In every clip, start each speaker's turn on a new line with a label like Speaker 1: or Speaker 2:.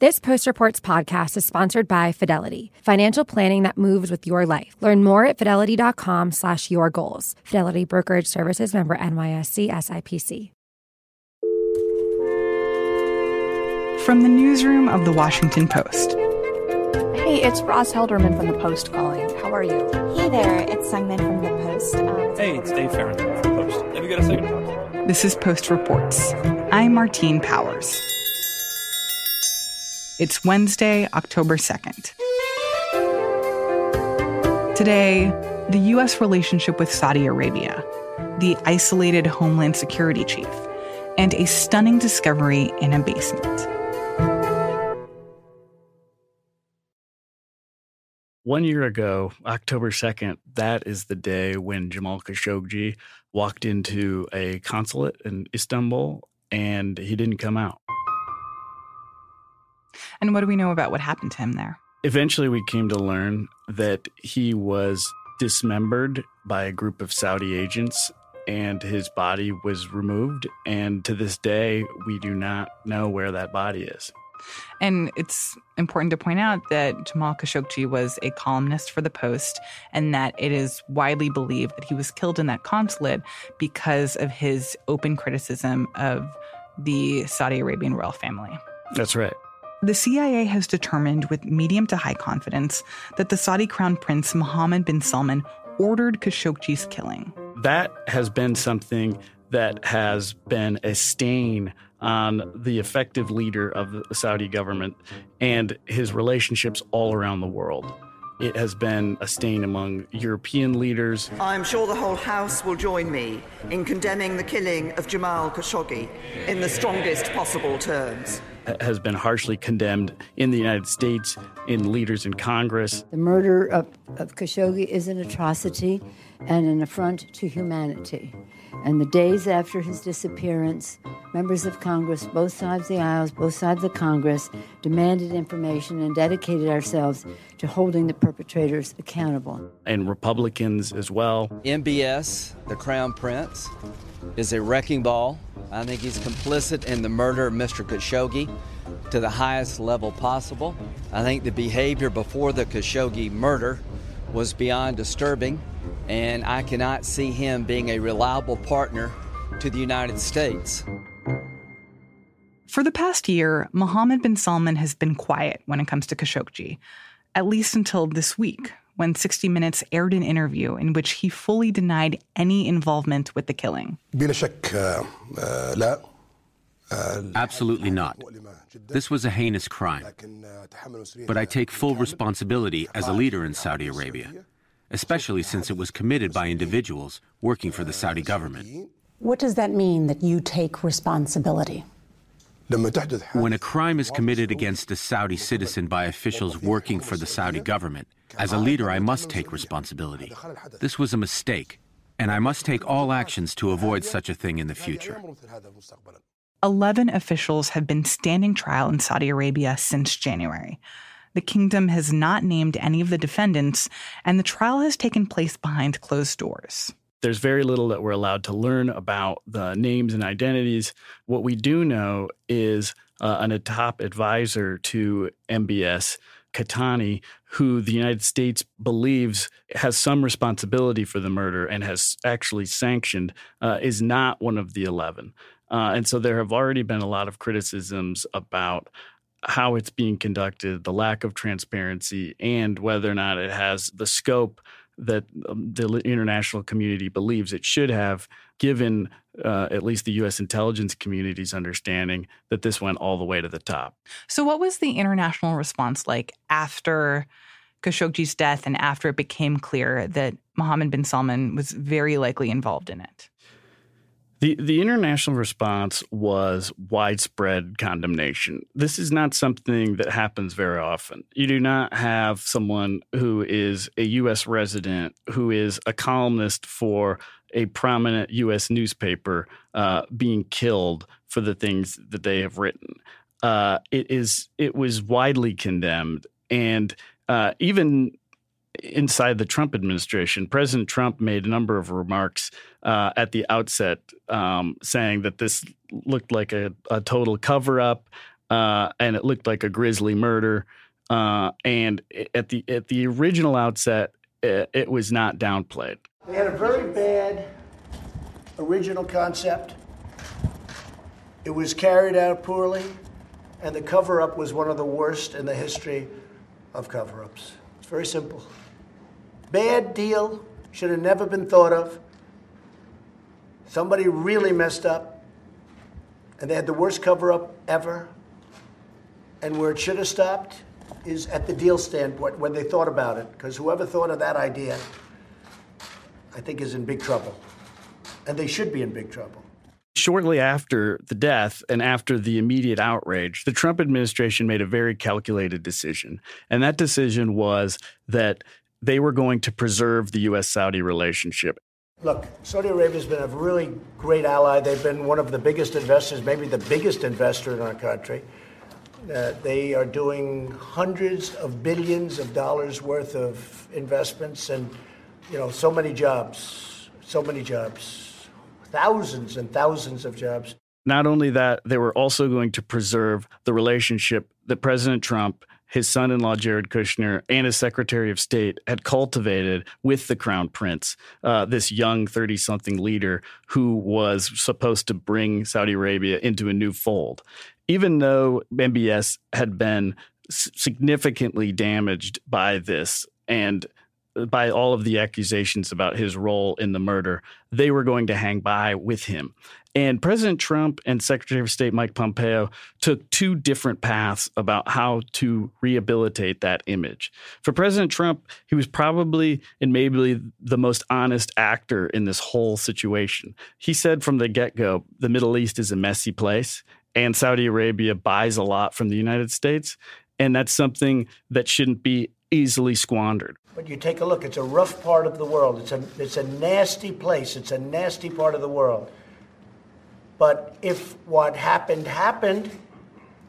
Speaker 1: This Post Reports podcast is sponsored by Fidelity, financial planning that moves with your life. Learn more at fidelity.com slash your goals. Fidelity Brokerage Services member NYSE SIPC.
Speaker 2: From the newsroom of the Washington Post.
Speaker 3: Hey, it's Roz Helderman from the Post calling. How are you?
Speaker 4: Hey there, it's Seung Min from the Post.
Speaker 5: Um, hey, it's Dave Fahrenthold from the Post. Have you got a second?
Speaker 2: This is Post Reports. I'm Martine Powers. It's Wednesday, October 2nd. Today, the U.S. relationship with Saudi Arabia, the isolated Homeland Security chief, and a stunning discovery in a basement.
Speaker 6: One year ago, October 2nd, that is the day when Jamal Khashoggi walked into a consulate in Istanbul and he didn't come out.
Speaker 2: And what do we know about what happened to him there?
Speaker 6: Eventually, we came to learn that he was dismembered by a group of Saudi agents and his body was removed. And to this day, we do not know where that body is.
Speaker 2: And it's important to point out that Jamal Khashoggi was a columnist for The Post, and that it is widely believed that he was killed in that consulate because of his open criticism of the Saudi Arabian royal family.
Speaker 6: That's right.
Speaker 2: The CIA has determined with medium to high confidence that the Saudi crown prince Mohammed bin Salman ordered Khashoggi's killing.
Speaker 6: That has been something that has been a stain on the effective leader of the Saudi government and his relationships all around the world. It has been a stain among European leaders.
Speaker 7: I'm sure the whole House will join me in condemning the killing of Jamal Khashoggi in the strongest possible terms
Speaker 6: has been harshly condemned in the United States, in leaders in Congress.
Speaker 8: The murder of, of Khashoggi is an atrocity and an affront to humanity. And the days after his disappearance, members of Congress, both sides of the aisles, both sides of the Congress, demanded information and dedicated ourselves to holding the perpetrators accountable.
Speaker 6: And Republicans as well.
Speaker 9: MBS, the Crown Prince, is a wrecking ball. I think he's complicit in the murder of Mr. Khashoggi to the highest level possible. I think the behavior before the Khashoggi murder was beyond disturbing, and I cannot see him being a reliable partner to the United States.
Speaker 2: For the past year, Mohammed bin Salman has been quiet when it comes to Khashoggi, at least until this week, when 60 Minutes aired an interview in which he fully denied any involvement with the killing.
Speaker 10: Absolutely not. This was a heinous crime. But I take full responsibility as a leader in Saudi Arabia, especially since it was committed by individuals working for the Saudi government.
Speaker 11: What does that mean that you take responsibility?
Speaker 10: When a crime is committed against a Saudi citizen by officials working for the Saudi government, as a leader, I must take responsibility. This was a mistake, and I must take all actions to avoid such a thing in the future.
Speaker 2: 11 officials have been standing trial in Saudi Arabia since January. The kingdom has not named any of the defendants, and the trial has taken place behind closed doors
Speaker 6: there's very little that we're allowed to learn about the names and identities. What we do know is uh, an, top advisor to MBS, Qahtani, who the United States believes has some responsibility for the murder and has actually sanctioned, uh, is not one of the 11. Uh, and so there have already been a lot of criticisms about how it's being conducted, the lack of transparency, and whether or not it has the scope that um, the international community believes it should have, given uh, at least the U.S. intelligence community's understanding that this went all the way to the top.
Speaker 2: So, what was the international response like after Khashoggi's death and after it became clear that Mohammed bin Salman was very likely involved in it?
Speaker 6: The the international response was widespread condemnation. This is not something that happens very often. You do not have someone who is a US resident who is a columnist for a prominent US newspaper uh, being killed for the things that they have written. Uh, it is it was widely condemned and uh, even inside the Trump administration, President Trump made a number of remarks uh, at the outset um, saying that this looked like a, a total cover up uh, and it looked like a grisly murder. Uh, and at the at the original outset, it, it was not downplayed.
Speaker 12: They had a very bad original concept. It was carried out poorly, and the cover up was one of the worst in the history of cover ups. It's very simple. Bad deal, should have never been thought of. Somebody really messed up, and they had the worst cover up ever. And where it should have stopped is at the deal standpoint when they thought about it, because whoever thought of that idea, I think, is in big trouble. And they should be in big trouble.
Speaker 6: Shortly after the death and after the immediate outrage, the Trump administration made a very calculated decision. And that decision was that they were going to preserve the U.S. Saudi relationship.
Speaker 12: Look, Saudi Arabia has been a really great ally. They've been one of the biggest investors, maybe the biggest investor in our country. Uh, they are doing hundreds of billions of dollars worth of investments and, you know, so many jobs, so many jobs, thousands and thousands of jobs.
Speaker 6: Not only that, they were also going to preserve the relationship that President Trump his son in law, Jared Kushner, and his Secretary of State had cultivated with the Crown Prince, uh, this young 30 something leader who was supposed to bring Saudi Arabia into a new fold. Even though MBS had been significantly damaged by this and by all of the accusations about his role in the murder, they were going to hang by with him. And President Trump and Secretary of State Mike Pompeo took two different paths about how to rehabilitate that image. For President Trump, he was probably and maybe the most honest actor in this whole situation. He said from the get go, the Middle East is a messy place, and Saudi Arabia buys a lot from the United States. And that's something that shouldn't be easily squandered.
Speaker 12: But you take a look, it's a rough part of the world. It's a, it's a nasty place. It's a nasty part of the world. But if what happened happened,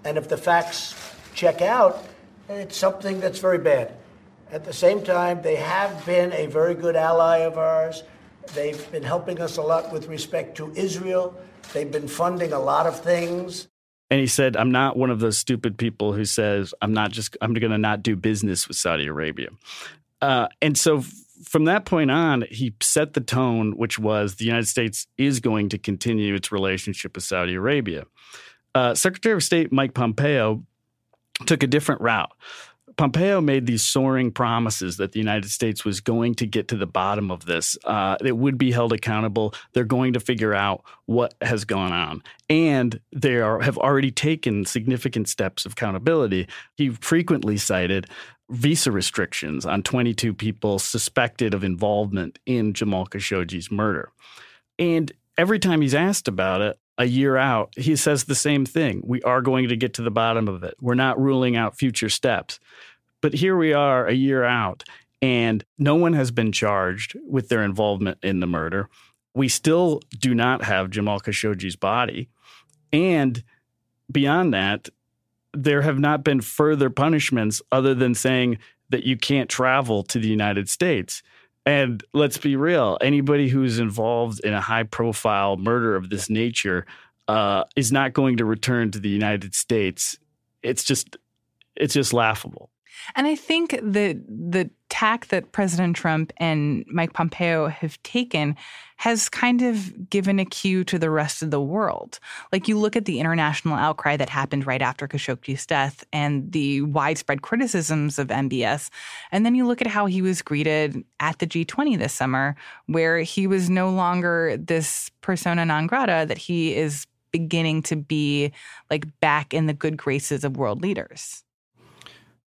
Speaker 12: and if the facts check out, it's something that's very bad. At the same time, they have been a very good ally of ours. They've been helping us a lot with respect to Israel. They've been funding a lot of things.
Speaker 6: And he said, I'm not one of those stupid people who says, I'm not just, I'm going to not do business with Saudi Arabia. Uh, and so from that point on, he set the tone, which was the United States is going to continue its relationship with Saudi Arabia. Uh, Secretary of State Mike Pompeo took a different route. Pompeo made these soaring promises that the United States was going to get to the bottom of this. Uh, it would be held accountable. They're going to figure out what has gone on. And they are, have already taken significant steps of accountability. He frequently cited visa restrictions on 22 people suspected of involvement in Jamal Khashoggi's murder. And every time he's asked about it, a year out, he says the same thing. We are going to get to the bottom of it. We're not ruling out future steps. But here we are a year out, and no one has been charged with their involvement in the murder. We still do not have Jamal Khashoggi's body. And beyond that, there have not been further punishments other than saying that you can't travel to the United States. And let's be real anybody who's involved in a high profile murder of this nature uh, is not going to return to the United States. It's just, it's just laughable.
Speaker 2: And I think that the tack that President Trump and Mike Pompeo have taken has kind of given a cue to the rest of the world. Like you look at the international outcry that happened right after Khashoggi's death and the widespread criticisms of MBS, and then you look at how he was greeted at the G20 this summer, where he was no longer this persona non grata, that he is beginning to be like back in the good graces of world leaders.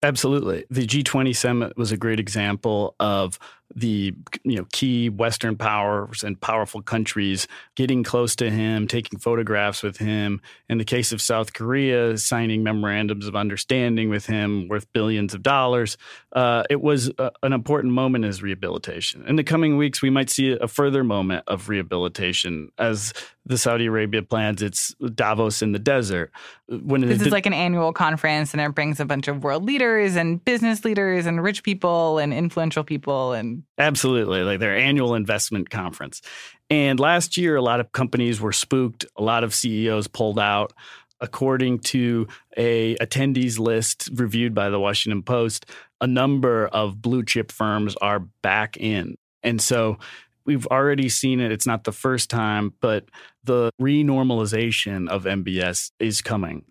Speaker 6: Absolutely. The G20 summit was a great example of the you know key Western powers and powerful countries getting close to him, taking photographs with him. In the case of South Korea, signing memorandums of understanding with him worth billions of dollars. Uh, it was a, an important moment as rehabilitation. In the coming weeks, we might see a further moment of rehabilitation as the Saudi Arabia plans its Davos in the desert.
Speaker 2: When this is like an annual conference, and it brings a bunch of world leaders and business leaders and rich people and influential people and
Speaker 6: absolutely like their annual investment conference. And last year, a lot of companies were spooked. A lot of CEOs pulled out. According to a attendees list reviewed by the Washington Post, a number of blue chip firms are back in. And so we've already seen it. It's not the first time, but the renormalization of MBS is coming.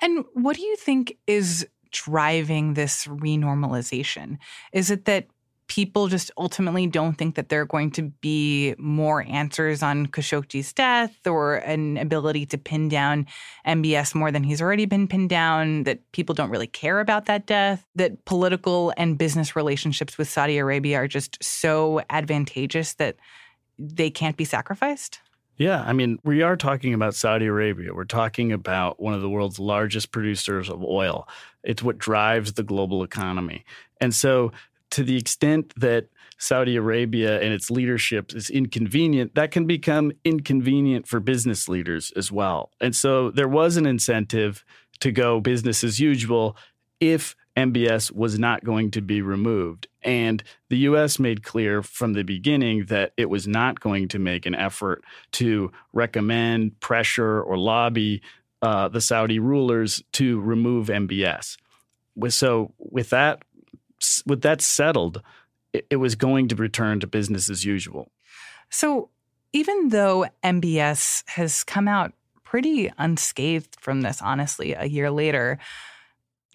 Speaker 2: And what do you think is driving this renormalization? Is it that people just ultimately don't think that there are going to be more answers on Khashoggi's death or an ability to pin down MBS more than he's already been pinned down, that people don't really care about that death, that political and business relationships with Saudi Arabia are just so advantageous that they can't be sacrificed?
Speaker 6: Yeah, I mean, we are talking about Saudi Arabia. We're talking about one of the world's largest producers of oil. It's what drives the global economy. And so to the extent that Saudi Arabia and its leadership is inconvenient, that can become inconvenient for business leaders as well. And so there was an incentive to go business as usual if MBS was not going to be removed. And the US made clear from the beginning that it was not going to make an effort to recommend, pressure, or lobby uh, the Saudi rulers to remove MBS. So, with that with that settled, it, it was going to return to business as usual.
Speaker 2: So even though MBS has come out pretty unscathed from this, honestly, a year later,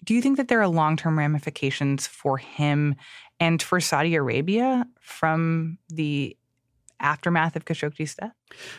Speaker 2: do you think that there are long term ramifications for him and for Saudi Arabia from the aftermath of Khashoggi's death?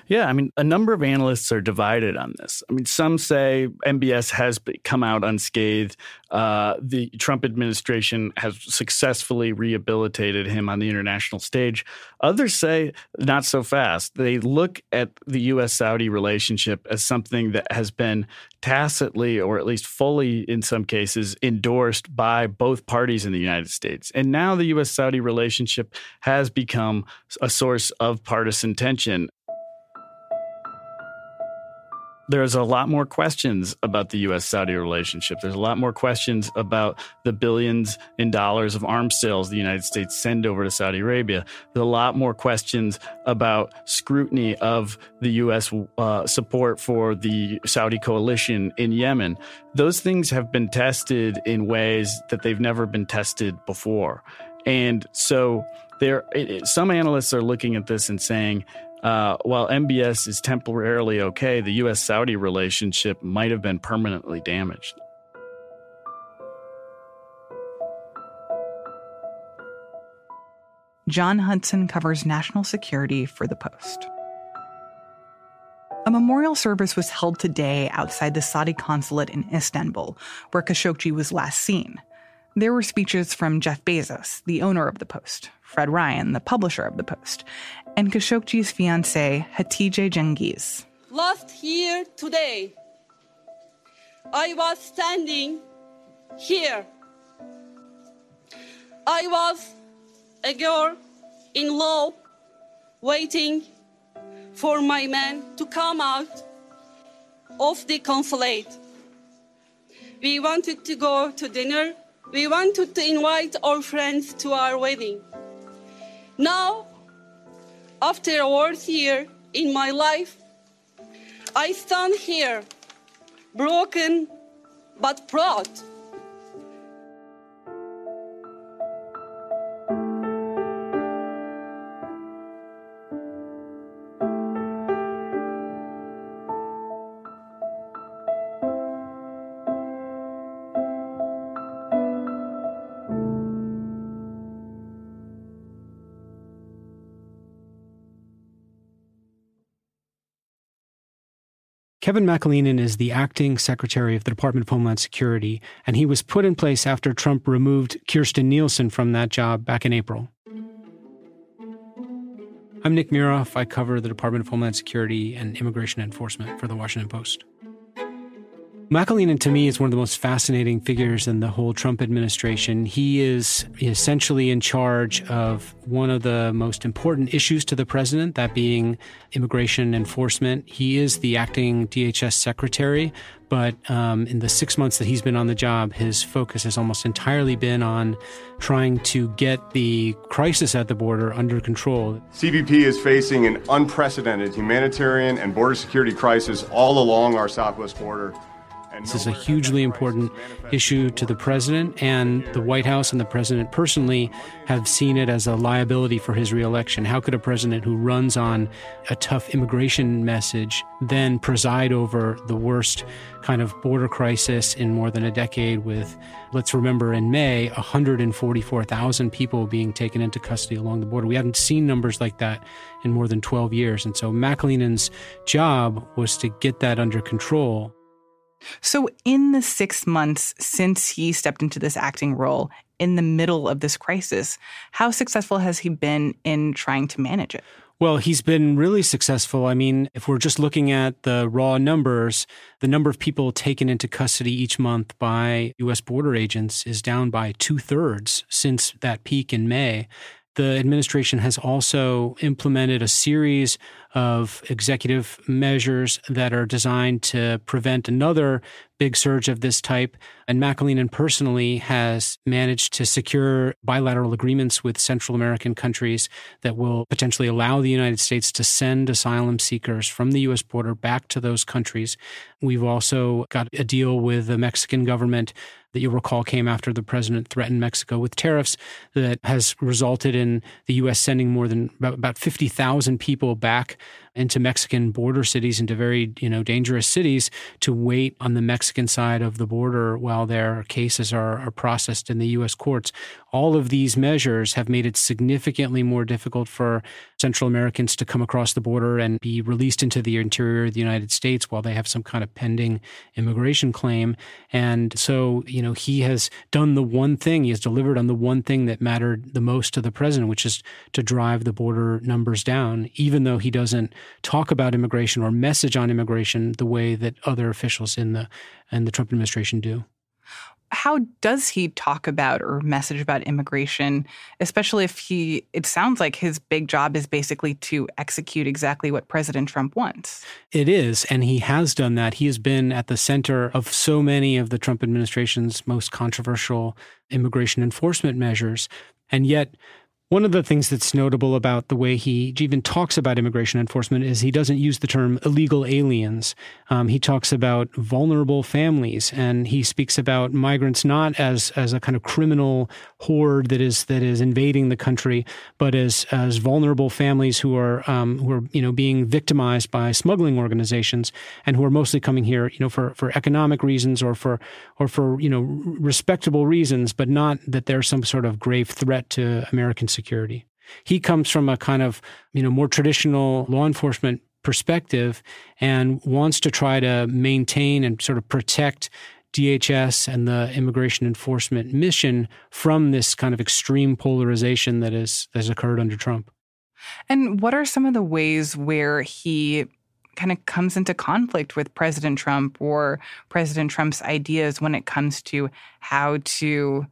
Speaker 6: Yeah, I mean, a number of analysts are divided on this. I mean, some say MBS has come out unscathed. Uh, the Trump administration has successfully rehabilitated him on the international stage. Others say not so fast. They look at the U.S. Saudi relationship as something that has been tacitly, or at least fully in some cases, endorsed by both parties in the United States. And now the U.S. Saudi relationship has become a source of partisan tension there's a lot more questions about the US Saudi relationship. There's a lot more questions about the billions in dollars of arms sales the United States send over to Saudi Arabia. There's a lot more questions about scrutiny of the US uh, support for the Saudi coalition in Yemen. Those things have been tested in ways that they've never been tested before. And so there, it, some analysts are looking at this and saying, uh, while MBS is temporarily okay, the U.S. Saudi relationship might have been permanently damaged.
Speaker 2: John Hudson covers national security for The Post. A memorial service was held today outside the Saudi consulate in Istanbul, where Khashoggi was last seen. There were speeches from Jeff Bezos, the owner of The Post, Fred Ryan, the publisher of The Post, and Khashoggi's fiancee, Hatice Cengiz.
Speaker 13: Last year today, I was standing here. I was a girl in law waiting for my man to come out of the consulate. We wanted to go to dinner we wanted to invite our friends to our wedding. Now, after a worst year in my life, I stand here, broken but proud.
Speaker 14: Kevin McAleenan is the acting secretary of the Department of Homeland Security, and he was put in place after Trump removed Kirstjen Nielsen from that job back in April. I'm Nick Miroff. I cover the Department of Homeland Security and Immigration Enforcement for The Washington Post. McAleenan, to me, is one of the most fascinating figures in the whole Trump administration. He is essentially in charge of one of the most important issues to the president, that being immigration enforcement. He is the acting DHS secretary, but um, in the six months that he's been on the job, his focus has almost entirely been on trying to get the crisis at the border under control.
Speaker 15: CBP is facing an unprecedented humanitarian and border security crisis all along our southwest border.
Speaker 14: This is a hugely important issue to the president, and the White House and the president personally have seen it as a liability for his reelection. How could a president who runs on a tough immigration message then preside over the worst kind of border crisis in more than a decade with, let's remember, in May, 144,000 people being taken into custody along the border? We haven't seen numbers like that in more than 12 years. And so McAleenan's job was to get that under control.
Speaker 2: So, in the six months since he stepped into this acting role in the middle of this crisis, how successful has he been in trying to manage it?
Speaker 14: Well, he's been really successful. I mean, if we're just looking at the raw numbers, the number of people taken into custody each month by U.S. border agents is down by two thirds since that peak in May. The administration has also implemented a series of executive measures that are designed to prevent another big surge of this type. And McAleenan personally has managed to secure bilateral agreements with Central American countries that will potentially allow the United States to send asylum seekers from the U.S. border back to those countries. We've also got a deal with the Mexican government that you'll recall came after the president threatened Mexico with tariffs that has resulted in the U.S. sending more than about 50,000 people back into Mexican border cities, into very you know dangerous cities, to wait on the Mexican side of the border while their cases are, are processed in the U.S. courts. All of these measures have made it significantly more difficult for Central Americans to come across the border and be released into the interior of the United States while they have some kind of pending immigration claim. And so, you know, he has done the one thing, he has delivered on the one thing that mattered the most to the president, which is to drive the border numbers down, even though he doesn't talk about immigration or message on immigration the way that other officials in the in the Trump administration do?
Speaker 2: How does he talk about or message about immigration especially if he it sounds like his big job is basically to execute exactly what president trump wants?
Speaker 14: It is and he has done that. He has been at the center of so many of the trump administration's most controversial immigration enforcement measures and yet one of the things that's notable about the way he even talks about immigration enforcement is he doesn't use the term illegal aliens. Um, he talks about vulnerable families, and he speaks about migrants not as as a kind of criminal horde that is that is invading the country, but as as vulnerable families who are um, who are you know being victimized by smuggling organizations and who are mostly coming here you know for for economic reasons or for or for you know respectable reasons, but not that there's some sort of grave threat to American security. He comes from a kind of, you know, more traditional law enforcement perspective and wants to try to maintain and sort of protect DHS and the immigration enforcement mission from this kind of extreme polarization that is has occurred under Trump.
Speaker 2: And what are some of the ways where he kind of comes into conflict with President Trump or President Trump's ideas when it comes to how to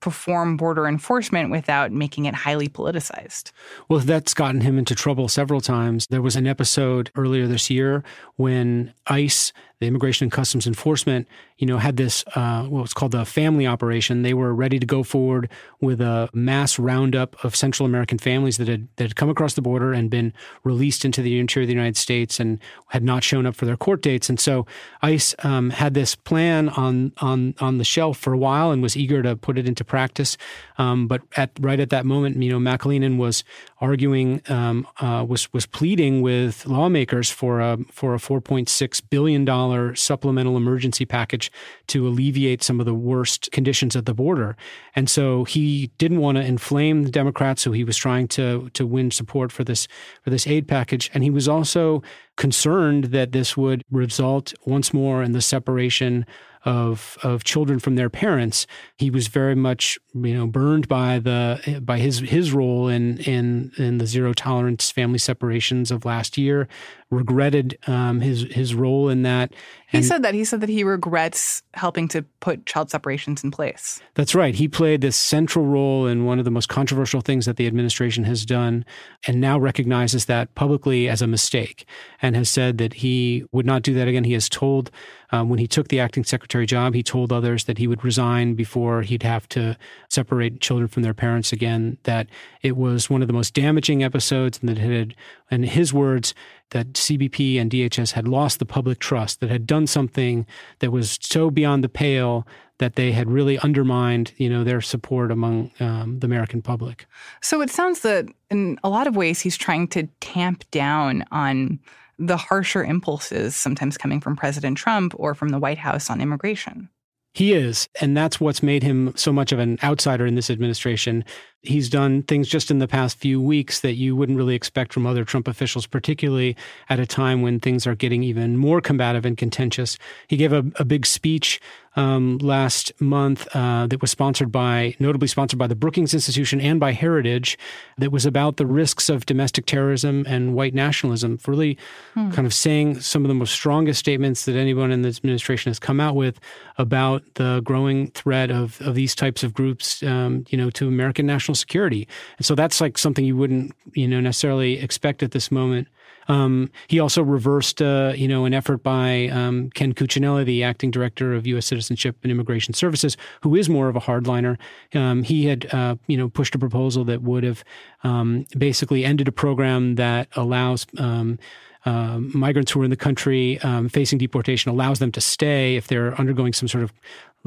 Speaker 2: perform border enforcement without making it highly politicized.
Speaker 14: Well, that's gotten him into trouble several times. There was an episode earlier this year when ICE the Immigration and Customs Enforcement, you know, had this uh, what was called the family operation. They were ready to go forward with a mass roundup of Central American families that had that had come across the border and been released into the interior of the United States and had not shown up for their court dates. And so ICE um, had this plan on on on the shelf for a while and was eager to put it into practice. Um, but at right at that moment, you know, McAleenan was arguing, um, uh, was was pleading with lawmakers for a for a 4.6 billion dollar supplemental emergency package to alleviate some of the worst conditions at the border. And so he didn't want to inflame the Democrats, so he was trying to to win support for this for this aid package. And he was also concerned that this would result once more in the separation of of children from their parents. He was very much you know burned by the by his his role in in in the zero tolerance family separations of last year. Regretted um, his his role in that.
Speaker 2: He said that he said that he regrets helping to put child separations in place.
Speaker 14: That's right. He played this central role in one of the most controversial things that the administration has done, and now recognizes that publicly as a mistake, and has said that he would not do that again. He has told um, when he took the acting secretary job, he told others that he would resign before he'd have to separate children from their parents again. That it was one of the most damaging episodes, and that it had, in his words, that CBP and DHS had lost the public trust, that had done something that was so beyond the pale that they had really undermined, you know, their support among um, the American public.
Speaker 2: So it sounds that in a lot of ways he's trying to tamp down on the harsher impulses sometimes coming from President Trump or from the White House on immigration.
Speaker 14: He is. And that's what's made him so much of an outsider in this administration. He's done things just in the past few weeks that you wouldn't really expect from other Trump officials, particularly at a time when things are getting even more combative and contentious. He gave a, a big speech um, last month uh, that was sponsored by, notably sponsored by the Brookings Institution and by Heritage, that was about the risks of domestic terrorism and white nationalism, really hmm. kind of saying some of the most strongest statements that anyone in this administration has come out with about the growing threat of, of these types of groups, um, you know, to American national security. And so that's like something you wouldn't, you know, necessarily expect at this moment. Um, he also reversed, uh, you know, an effort by um, Ken Cuccinelli, the acting director of U.S. Citizenship and Immigration Services, who is more of a hardliner. Um, he had, uh, you know, pushed a proposal that would have um, basically ended a program that allows. Um, uh, migrants who are in the country um, facing deportation allows them to stay if they're undergoing some sort of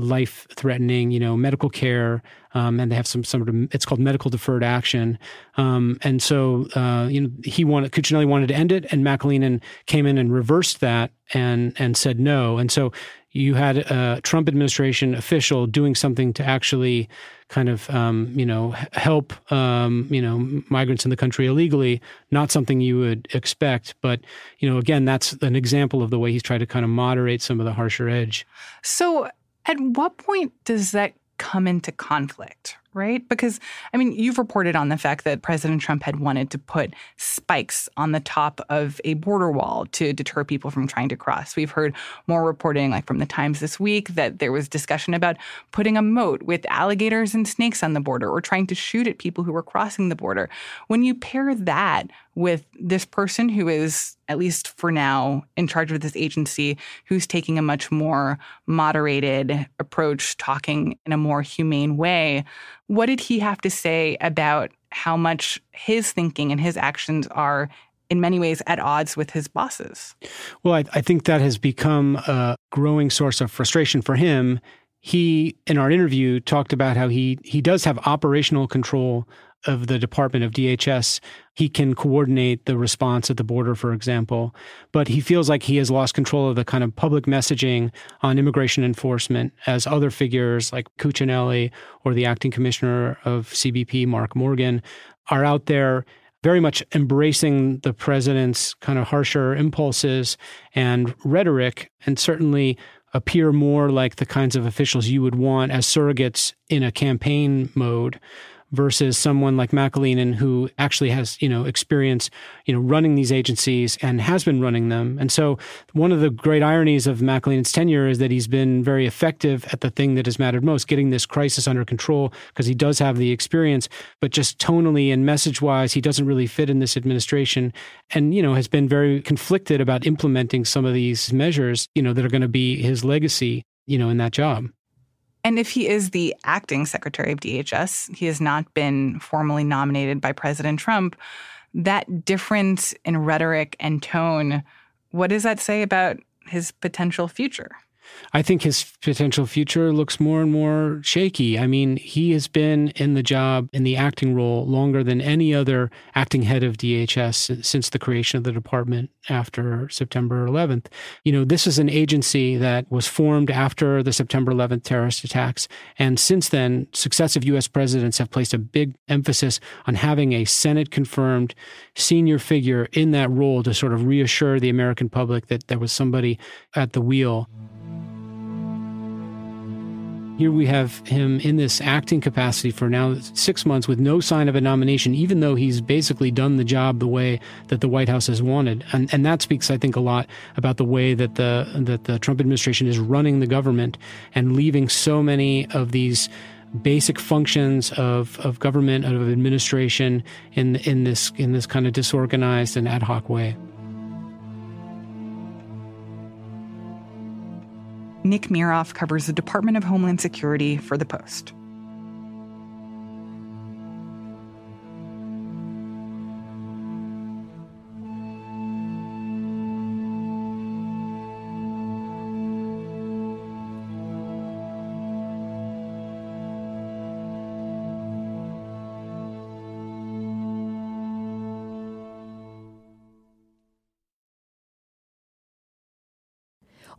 Speaker 14: life threatening, you know, medical care, um, and they have some sort of it's called medical deferred action. Um, and so, uh, you know, he wanted Cuccinelli wanted to end it, and McAleenan came in and reversed that and and said no. And so you had a Trump administration official doing something to actually kind of um, you know help um, you know migrants in the country illegally. Not something you would expect, but you know again that's an example of the way he's tried to kind of moderate some of the harsher edge.
Speaker 2: So at what point does that come into conflict, right? Because, I mean, you've reported on the fact that President Trump had wanted to put spikes on the top of a border wall to deter people from trying to cross. We've heard more reporting, like from the Times this week, that there was discussion about putting a moat with alligators and snakes on the border or trying to shoot at people who were crossing the border. When you pair that with this person who is, at least for now, in charge of this agency, who's taking a much more moderated approach, talking in a more humane way. What did he have to say about how much his thinking and his actions are in many ways at odds with his bosses.
Speaker 14: Well, I, I, think that has become a growing source of frustration for him. He, in our interview, talked about how he he does have operational control of the Department of DHS. He can coordinate the response at the border, for example, but he feels like he has lost control of the kind of public messaging on immigration enforcement as other figures like Cuccinelli or the acting commissioner of CBP, Mark Morgan, are out there very much embracing the president's kind of harsher impulses and rhetoric, and certainly appear more like the kinds of officials you would want as surrogates in a campaign mode versus someone like McAleenan who actually has, you know, experience, you know, running these agencies and has been running them. And so one of the great ironies of McAleenan's tenure is that he's been very effective at the thing that has mattered most, getting this crisis under control because he does have the experience, but just tonally and message wise, he doesn't really fit in this administration and, you know, has been very conflicted about implementing some of these measures, you know, that are going to be his legacy, you know, in that job.
Speaker 2: And if he is the acting secretary of DHS, he has not been formally nominated by President Trump. That difference in rhetoric and tone, what does that say about his potential future?
Speaker 14: I think his potential future looks more and more shaky. I mean, he has been in the job in the acting role longer than any other acting head of DHS since the creation of the department after September 11th. You know, this is an agency that was formed after the September 11th terrorist attacks. And since then, successive U.S. presidents have placed a big emphasis on having a Senate confirmed senior figure in that role to sort of reassure the American public that there was somebody at the wheel. Here we have him in this acting capacity for now six months with no sign of a nomination, even though he's basically done the job the way that the White House has wanted. And, and that speaks, I think, a lot about the way that the that the Trump administration is running the government and leaving so many of these basic functions of, of government of administration in in this in this kind of disorganized and ad hoc way.
Speaker 2: Nick Miroff covers the Department of Homeland Security for The Post.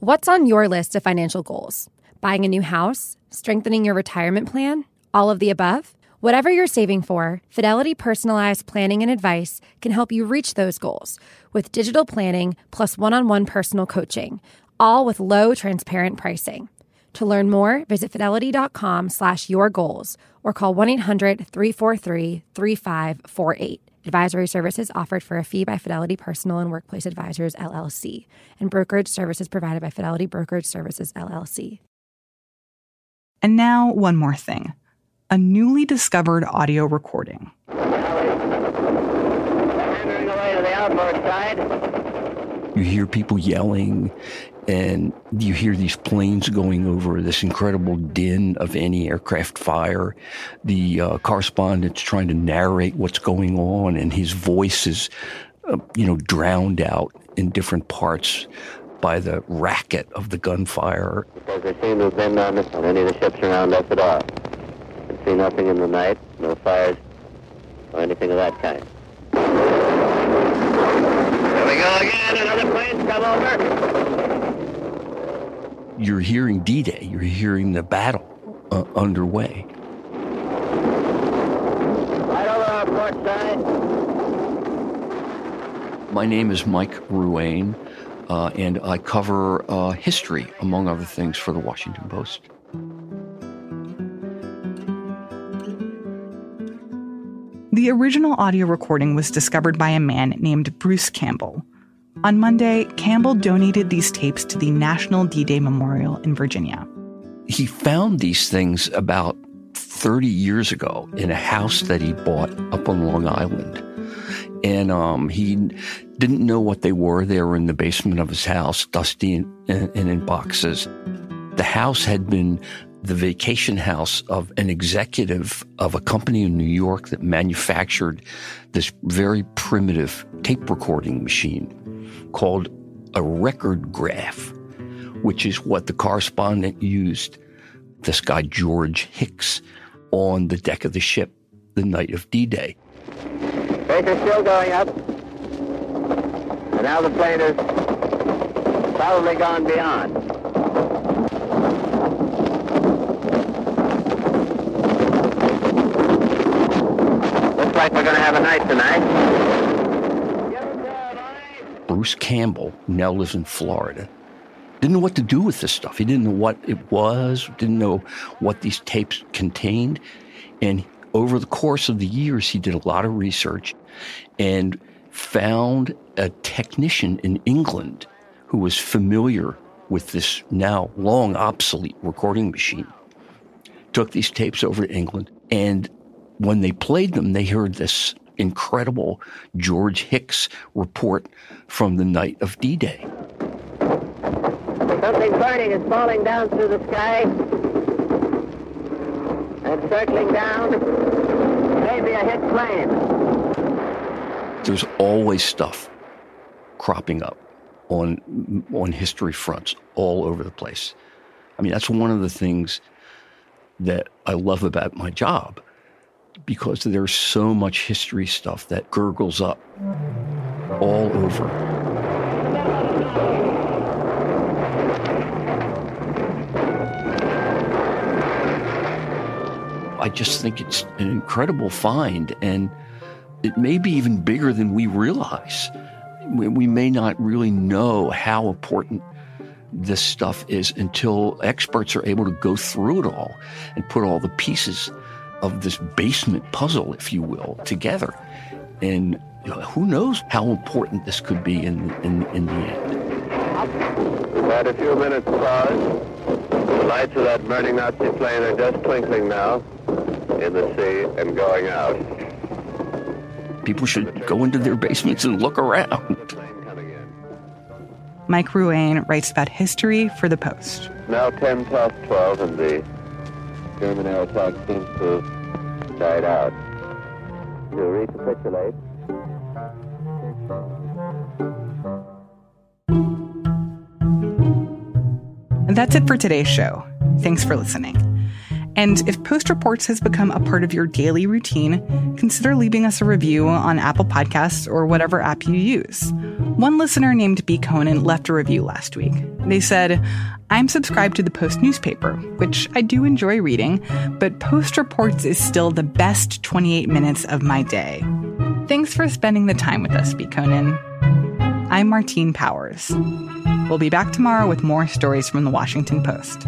Speaker 1: What's on your list of financial goals? Buying a new house? Strengthening your retirement plan? All of the above? Whatever you're saving for, Fidelity Personalized Planning and Advice can help you reach those goals with digital planning plus one on one personal coaching, all with low, transparent pricing. To learn more, visit fidelity.com slash your goals or call 1 800 343 3548. Advisory services offered for a fee by Fidelity Personal and Workplace Advisors LLC, and brokerage services provided by Fidelity Brokerage Services LLC.
Speaker 2: And now, one more thing a newly discovered audio recording.
Speaker 16: You hear people yelling, and you hear these planes going over this incredible din of anti-aircraft fire. The uh, correspondent's trying to narrate what's going on, and his voice is, uh, you know, drowned out in different parts by the racket of the gunfire.
Speaker 17: Because there seem to have been none on any of the ships around us at all. Could see nothing in the night, no fires or anything of that kind. Here we go again, another plane's come over
Speaker 16: you're hearing D Day, you're hearing the battle uh, underway.
Speaker 17: Right over our port side.
Speaker 16: My name is Mike Ruane, uh, and I cover uh, history, among other things, for the Washington Post.
Speaker 2: The original audio recording was discovered by a man named Bruce Campbell. On Monday, Campbell donated these tapes to the National D Day Memorial in Virginia.
Speaker 16: He found these things about 30 years ago in a house that he bought up on Long Island. And um, he didn't know what they were. They were in the basement of his house, dusty and, and in boxes. The house had been the vacation house of an executive of a company in New York that manufactured this very primitive tape recording machine called a Recordgraph, which is what the correspondent used, this guy George Hicks, on the deck of the ship the night of D Day.
Speaker 17: Baker's still going up. And now the plane has probably gone beyond. Looks like we're going to have a night tonight.
Speaker 16: Bruce Campbell, who now lives in Florida, didn't know what to do with this stuff. He didn't know what it was, didn't know what these tapes contained. And over the course of the years, he did a lot of research and found a technician in England who was familiar with this now long obsolete recording machine. Took these tapes over to England, and when they played them, they heard this incredible George Hicks report from the night of D Day.
Speaker 17: Something burning is falling down through the sky and circling down. Maybe a hit plane.
Speaker 16: There's always stuff cropping up on on history fronts all over the place. I mean, that's one of the things that I love about my job because there's so much history stuff that gurgles up all over. I just think it's an incredible find, and it may be even bigger than we realize. We may not really know how important this stuff is until experts are able to go through it all and put all the pieces of this basement puzzle, if you will, together. And you know, who knows how important this could be in, in, in the end.
Speaker 17: We've had a few minutes pause. The lights of that burning Nazi plane are just twinkling now in the sea and going out.
Speaker 16: People should go into their basements and look around.
Speaker 2: Mike Ruane writes about history for The Post.
Speaker 17: Now 10 past 12 and the German air attack seems to have died out. To recapitulate,
Speaker 2: And that's it for today's show. Thanks for listening. And if Post Reports has become a part of your daily routine, consider leaving us a review on Apple Podcasts or whatever app you use. One listener named B. Conan left a review last week. They said, I'm subscribed to the Post newspaper, which I do enjoy reading, but Post Reports is still the best 28 minutes of my day. Thanks for spending the time with us, B. Conan. I'm Martine Powers. We'll be back tomorrow with more stories from the Washington Post.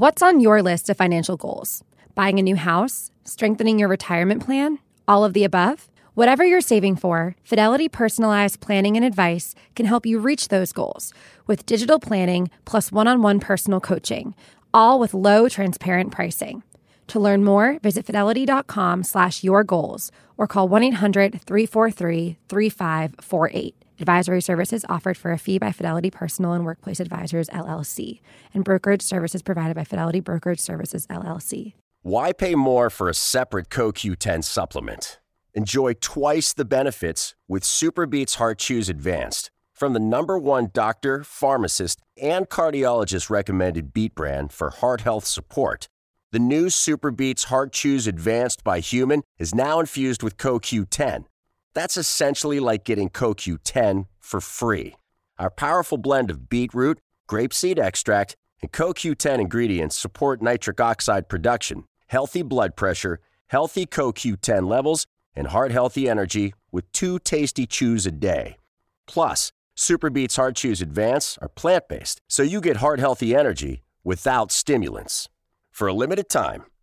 Speaker 1: What's on your list of financial goals? Buying a new house? Strengthening your retirement plan? All of the above? Whatever you're saving for, Fidelity Personalized Planning and Advice can help you reach those goals with digital planning plus one on one personal coaching, all with low, transparent pricing. To learn more, visit fidelity.com slash your goals or call 1 800 343 3548. Advisory services offered for a fee by Fidelity Personal and Workplace Advisors, LLC, and brokerage services provided by Fidelity Brokerage Services, LLC.
Speaker 18: Why pay more for a separate CoQ10 supplement? Enjoy twice the benefits with SuperBeets Heart Chews Advanced from the number one doctor, pharmacist, and cardiologist recommended beet brand for heart health support. The new SuperBeets Heart Chews Advanced by HumanN is now infused with CoQ10. That's essentially like getting CoQ10 for free. Our powerful blend of beetroot, grapeseed extract, and CoQ10 ingredients support nitric oxide production, healthy blood pressure, healthy CoQ10 levels, and heart healthy energy with two tasty chews a day. Plus, SuperBeets Heart Chews Advance are plant based, so you get heart healthy energy without stimulants. For a limited time,